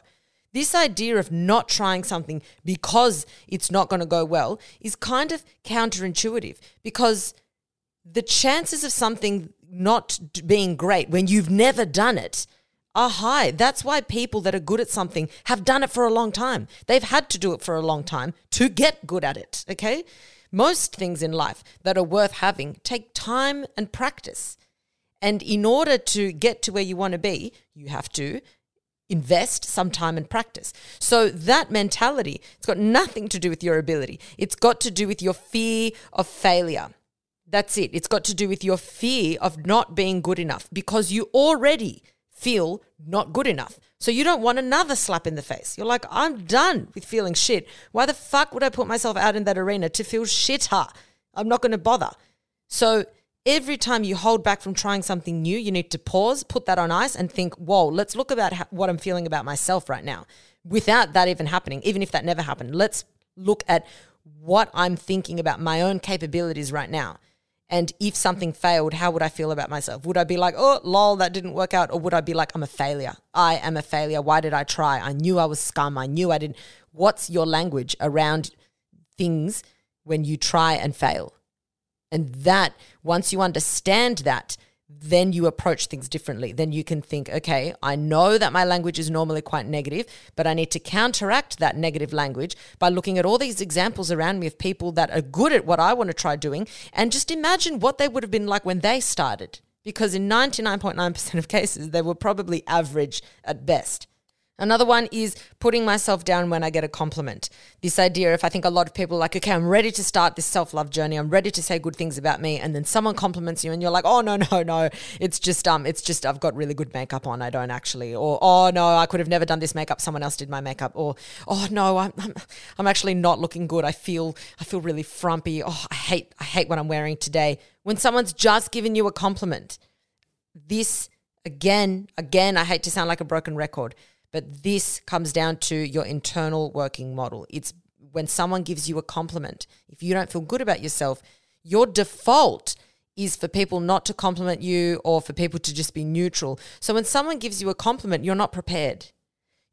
This idea of not trying something because it's not going to go well is kind of counterintuitive because the chances of something not being great when you've never done it are high. That's why people that are good at something have done it for a long time. They've had to do it for a long time to get good at it, okay? Most things in life that are worth having take time and practice. And in order to get to where you want to be, you have to invest some time and practice. So that mentality, it's got nothing to do with your ability. It's got to do with your fear of failure. That's it. It's got to do with your fear of not being good enough because you already feel not good enough. So you don't want another slap in the face. You're like, I'm done with feeling shit. Why the fuck would I put myself out in that arena to feel shitter? I'm not going to bother. So every time you hold back from trying something new, you need to pause, put that on ice, and think, whoa, let's look about what I'm feeling about myself right now without that even happening, even if that never happened. Let's look at what I'm thinking about my own capabilities right now. And if something failed, how would I feel about myself? Would I be like, oh, lol, that didn't work out? Or would I be like, I'm a failure? I am a failure. Why did I try? I knew I was scum. I knew I didn't. What's your language around things when you try and fail? And that, once you understand that, then you approach things differently. Then you can think, okay, I know that my language is normally quite negative, but I need to counteract that negative language by looking at all these examples around me of people that are good at what I want to try doing and just imagine what they would have been like when they started. Because in 99.9% of cases, they were probably average at best. Another one is putting myself down when I get a compliment. This idea, if I think a lot of people are like, okay, I'm ready to start this self love journey. I'm ready to say good things about me, and then someone compliments you, and you're like, oh no, no, no, it's just um, it's just I've got really good makeup on. I don't actually, or oh no, I could have never done this makeup. Someone else did my makeup, or oh no, I'm I'm, I'm actually not looking good. I feel I feel really frumpy. Oh, I hate I hate what I'm wearing today. When someone's just given you a compliment, this again, again, I hate to sound like a broken record but this comes down to your internal working model. It's when someone gives you a compliment, if you don't feel good about yourself, your default is for people not to compliment you or for people to just be neutral. So when someone gives you a compliment, you're not prepared.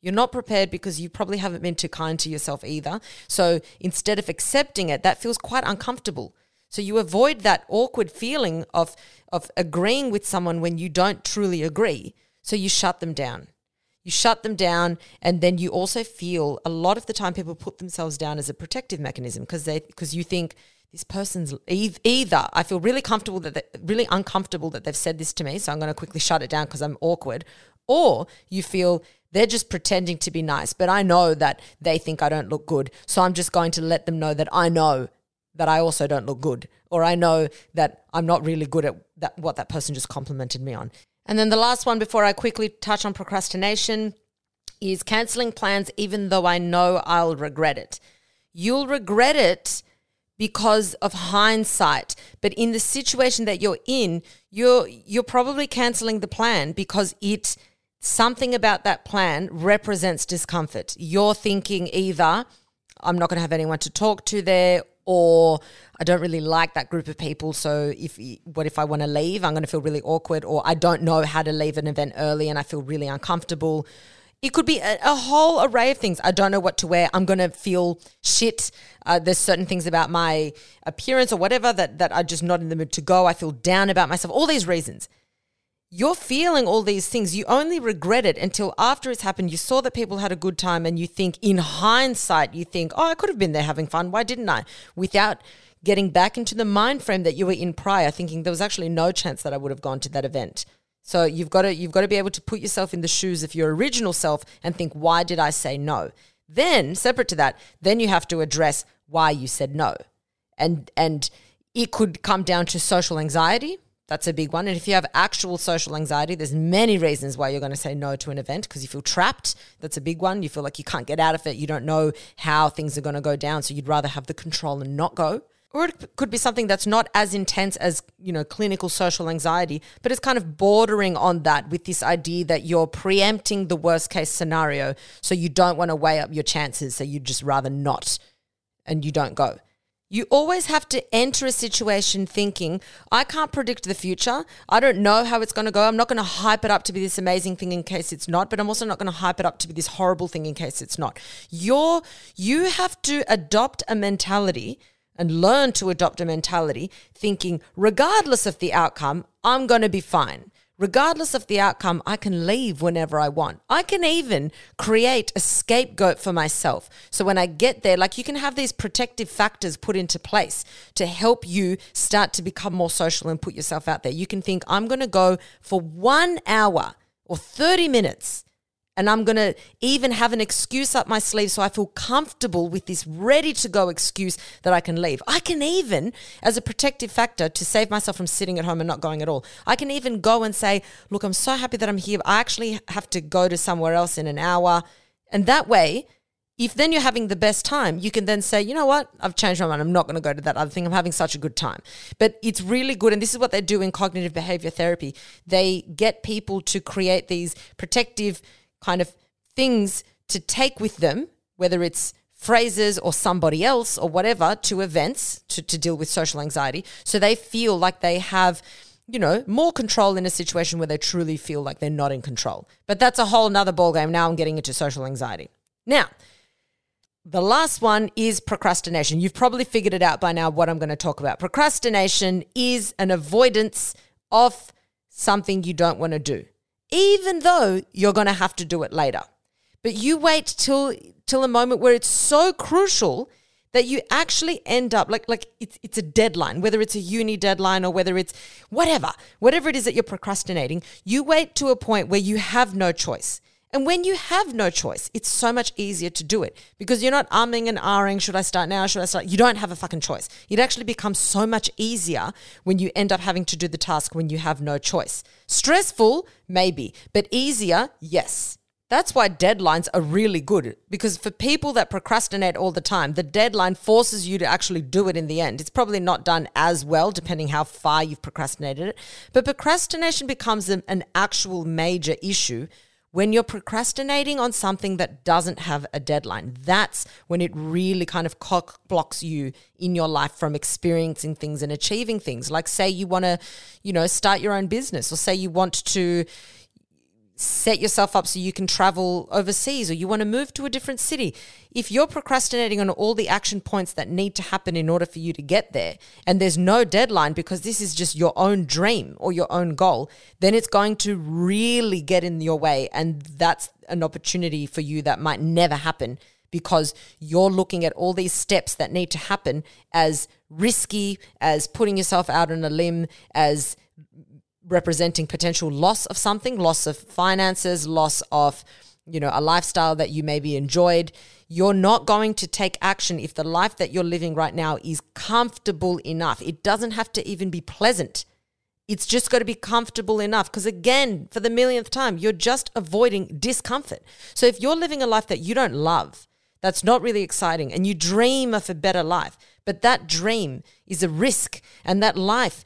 You're not prepared because you probably haven't been too kind to yourself either. So instead of accepting it, that feels quite uncomfortable. So you avoid that awkward feeling of of agreeing with someone when you don't truly agree. So you shut them down you shut them down and then you also feel a lot of the time people put themselves down as a protective mechanism because they because you think this person's either. I feel really comfortable that really uncomfortable that they've said this to me so I'm going to quickly shut it down because I'm awkward. Or you feel they're just pretending to be nice but I know that they think I don't look good so I'm just going to let them know that I know that I also don't look good or I know that I'm not really good at that what that person just complimented me on and then the last one before I quickly touch on procrastination is canceling plans even though I know I'll regret it. You'll regret it because of hindsight, but in the situation that you're in, you're you're probably canceling the plan because it something about that plan represents discomfort. You're thinking either I'm not going to have anyone to talk to there or I don't really like that group of people. So if what if I want to leave? I'm going to feel really awkward, or I don't know how to leave an event early and I feel really uncomfortable. It could be a, a whole array of things. I don't know what to wear. I'm going to feel shit. Uh, there's certain things about my appearance or whatever that that are just not in the mood to go. I feel down about myself. All these reasons you're feeling all these things. You only regret it until after it's happened. You saw that people had a good time, and you think, in hindsight, you think, oh, I could have been there having fun. Why didn't I? Without getting back into the mind frame that you were in prior, thinking there was actually no chance that I would have gone to that event. So you've got to you've got to be able to put yourself in the shoes of your original self and think, why did I say no? Then, separate to that, then you have to address why you said no. And and it could come down to social anxiety that's a big one. And if you have actual social anxiety, there's many reasons why you're going to say no to an event because you feel trapped. That's a big one. You feel like you can't get out of it. You don't know how things are going to go down. So you'd rather have the control and not go. or it could be something that's not as intense as you know clinical social anxiety but it's kind of bordering on that with this idea that you're preempting the worst case scenario so you don't want to weigh up your chances so you'd just rather not and you don't go you always have to enter a situation thinking, I can't predict the future. I don't know how it's going to go. I'm not going to hype it up to be this amazing thing in case it's not, but I'm also not going to hype it up to be this horrible thing in case it's not. You're you have to adopt a mentality and learn to adopt a mentality thinking regardless of the outcome, I'm going to be fine regardless of the outcome, I can leave whenever I want. I can even create a scapegoat for myself. So when I get there, like you can have these protective factors put into place to help you start to become more social and put yourself out there. You can think, I'm going to go for one hour or 30 minutes and I'm going to even have an excuse up my sleeve so I feel comfortable with this ready to go excuse that I can leave. I can even, as a protective factor to save myself from sitting at home and not going at all, I can even go and say, Look, I'm so happy that I'm here. I actually have to go to somewhere else in an hour. And that way, if then you're having the best time, you can then say, you know what, I've changed my mind. I'm not going to go to that other thing. I'm having such a good time. But it's really good. And this is what they do in cognitive behavior therapy. They get people to create these protective kind of things to take with them, whether it's phrases or somebody else or whatever, to events to, to deal with social anxiety. So they feel like they have you know, more control in a situation where they truly feel like they're not in control. But that's a whole nother ballgame. Now I'm getting into social anxiety. Now, the last one is procrastination. You've probably figured it out by now what I'm going to talk about. Procrastination is an avoidance of something you don't want to do even though you're going to have to do it later. But you wait till till a moment where it's so crucial that you actually end up like like it's it's a deadline, whether it's a uni deadline or whether it's whatever, whatever it is that you're procrastinating, you wait to a point where you have no choice. And when you have no choice, it's so much easier to do it because you're not umming and ahhing, should I start now? Should I start? You don't have a fucking choice. It actually becomes so much easier when you end up having to do the task when you have no choice. Stressful, maybe, but easier, yes. That's why deadlines are really good because for people that procrastinate all the time, the deadline forces you to actually do it in the end. It's probably not done as well depending how far you've procrastinated it, but procrastination becomes an, an actual major issue when you're procrastinating on something that doesn't have a deadline, that's when it really kind of cock blocks you in your life from experiencing things and achieving things. Like, say you want to, you know, start your own business, or say you want to, set yourself up so you can travel overseas or you want to move to a different city. If you're procrastinating on all the action points that need to happen in order for you to get there, and there's no deadline because this is just your own dream or your own goal, then it's going to really get in your way. And that's an opportunity for you that might never happen because you're looking at all these steps that need to happen as risky, as putting yourself out on a limb, as representing potential loss of something, loss of finances, loss of, you know, a lifestyle that you maybe enjoyed. You're not going to take action if the life that you're living right now is comfortable enough. It doesn't have to even be pleasant. It's just got to be comfortable enough. Because again, for the millionth time, you're just avoiding discomfort. So if you're living a life that you don't love, that's not really exciting, and you dream of a better life, but that dream is a risk, and that life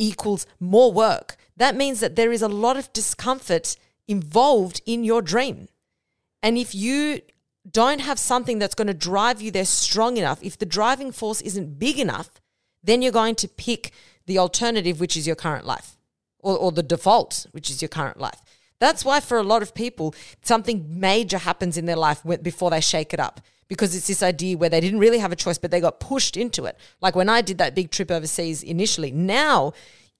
equals more work. That means that there is a lot of discomfort involved in your dream. And if you don't have something that's going to drive you there strong enough, if the driving force isn't big enough, then you're going to pick the alternative, which is your current life, or, or the default, which is your current life. That's why, for a lot of people, something major happens in their life before they shake it up because it's this idea where they didn't really have a choice, but they got pushed into it. Like when I did that big trip overseas initially, now,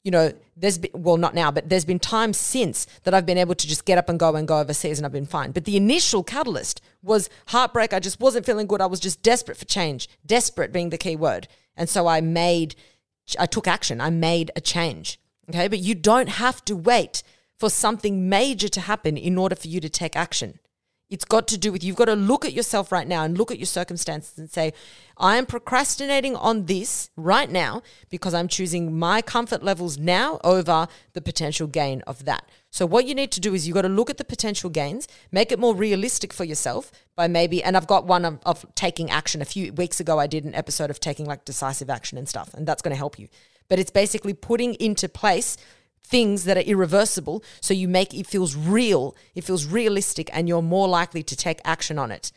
you know, there's been, well, not now, but there's been times since that I've been able to just get up and go and go overseas and I've been fine. But the initial catalyst was heartbreak. I just wasn't feeling good. I was just desperate for change, desperate being the key word. And so I made, I took action. I made a change. Okay. But you don't have to wait for something major to happen in order for you to take action. It's got to do with you've got to look at yourself right now and look at your circumstances and say, I am procrastinating on this right now because I'm choosing my comfort levels now over the potential gain of that. So, what you need to do is you've got to look at the potential gains, make it more realistic for yourself by maybe, and I've got one of, of taking action. A few weeks ago, I did an episode of taking like decisive action and stuff, and that's going to help you. But it's basically putting into place things that are irreversible so you make it feels real it feels realistic and you're more likely to take action on it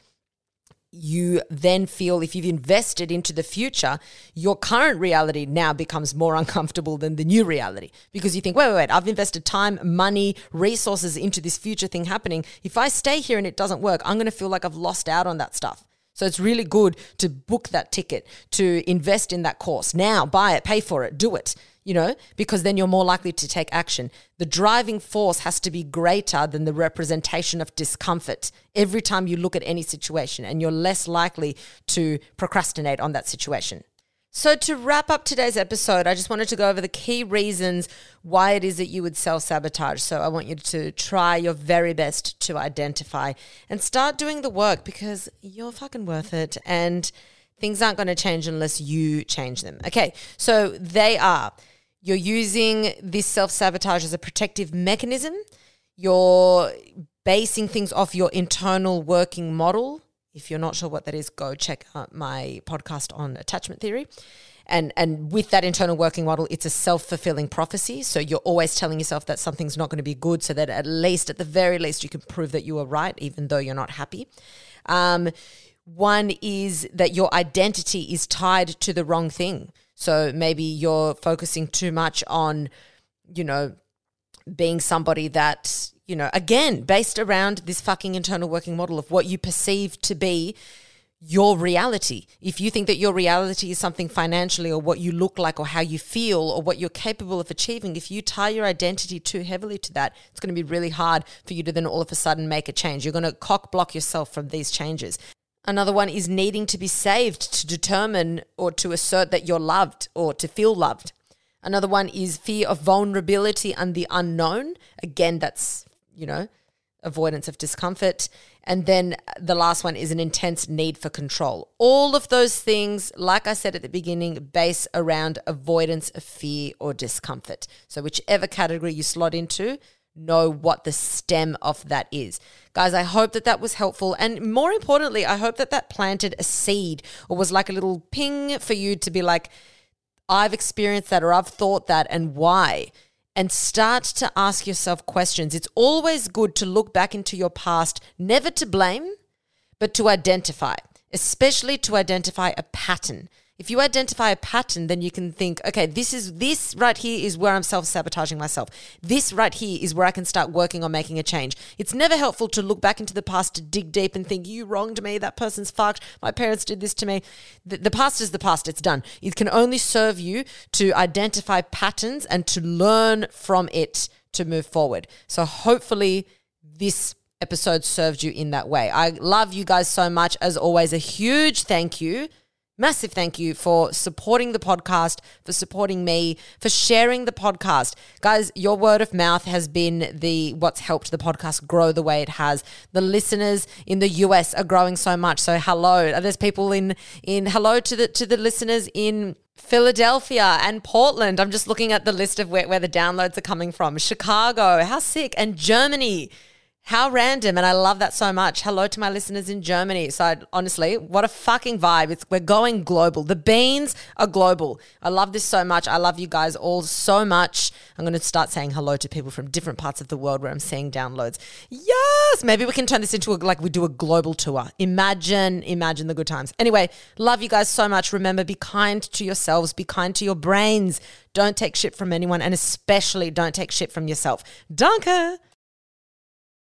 you then feel if you've invested into the future, your current reality now becomes more uncomfortable than the new reality because you think, wait, wait, wait, I've invested time, money, resources into this future thing happening. If I stay here and it doesn't work, I'm going to feel like I've lost out on that stuff. So it's really good to book that ticket, to invest in that course now, buy it, pay for it, do it you know, because then you're more likely to take action. The driving force has to be greater than the representation of discomfort every time you look at any situation, and you're less likely to procrastinate on that situation. So, to wrap up today's episode, I just wanted to go over the key reasons why it is that you would self sabotage. So, I want you to try your very best to identify and start doing the work because you're fucking worth it. And things aren't going to change unless you change them. Okay, so they are you're using this self sabotage as a protective mechanism. You're basing things off your internal working model. If you're not sure what that is, go check out my podcast on attachment theory. And, and with that internal working model, it's a self fulfilling prophecy. So you're always telling yourself that something's not going to be good, so that at least, at the very least, you can prove that you are right, even though you're not happy. Um, one is that your identity is tied to the wrong thing. So maybe you're focusing too much on, you know, being somebody that, you know, again, based around this fucking internal working model of what you perceive to be your reality. If you think that your reality is something financially or what you look like or how you feel or what you're capable of achieving, if you tie your identity too heavily to that, it's going to be really hard for you to then all of a sudden make a change. You're going to cock block yourself from these changes. Another one is needing to be saved to determine or to assert that you're loved or to feel loved. Another one is fear of vulnerability and the unknown. Again, that's, you know, avoidance of discomfort. And then the last one is an intense need for control. All of those things, like I said at the beginning, base around avoidance of fear or discomfort. So, whichever category you slot into, know what the stem of that is. Guys, I hope that that was helpful. And more importantly, I hope that that planted a seed or was like a little ping for you to be like, I've experienced that or I've thought that and why. And start to ask yourself questions. It's always good to look back into your past, never to blame, but to identify, especially to identify a pattern. If you identify a pattern, then you can think, okay, this is this right here is where I'm self-sabotaging myself. This right here is where I can start working on making a change. It's never helpful to look back into the past to dig deep and think, you wronged me, that person's fucked, my parents did this to me. The, the past is the past, it's done. It can only serve you to identify patterns and to learn from it to move forward. So hopefully this episode served you in that way. I love you guys so much. As always, a huge thank you Massive thank you for supporting the podcast, for supporting me, for sharing the podcast. Guys, your word of mouth has been the what's helped the podcast grow the way it has. The listeners in the US are growing so much. So hello. There's people in in hello to the to the listeners in Philadelphia and Portland. I'm just looking at the list of where, where the downloads are coming from. Chicago, how sick, and Germany. How random, and I love that so much. Hello to my listeners in Germany. So honestly, what a fucking vibe! It's we're going global. The beans are global. I love this so much. I love you guys all so much. I'm going to start saying hello to people from different parts of the world where I'm seeing downloads. Yes, maybe we can turn this into a, like we do a global tour. Imagine, imagine the good times. Anyway, love you guys so much. Remember, be kind to yourselves. Be kind to your brains. Don't take shit from anyone, and especially don't take shit from yourself. Danke.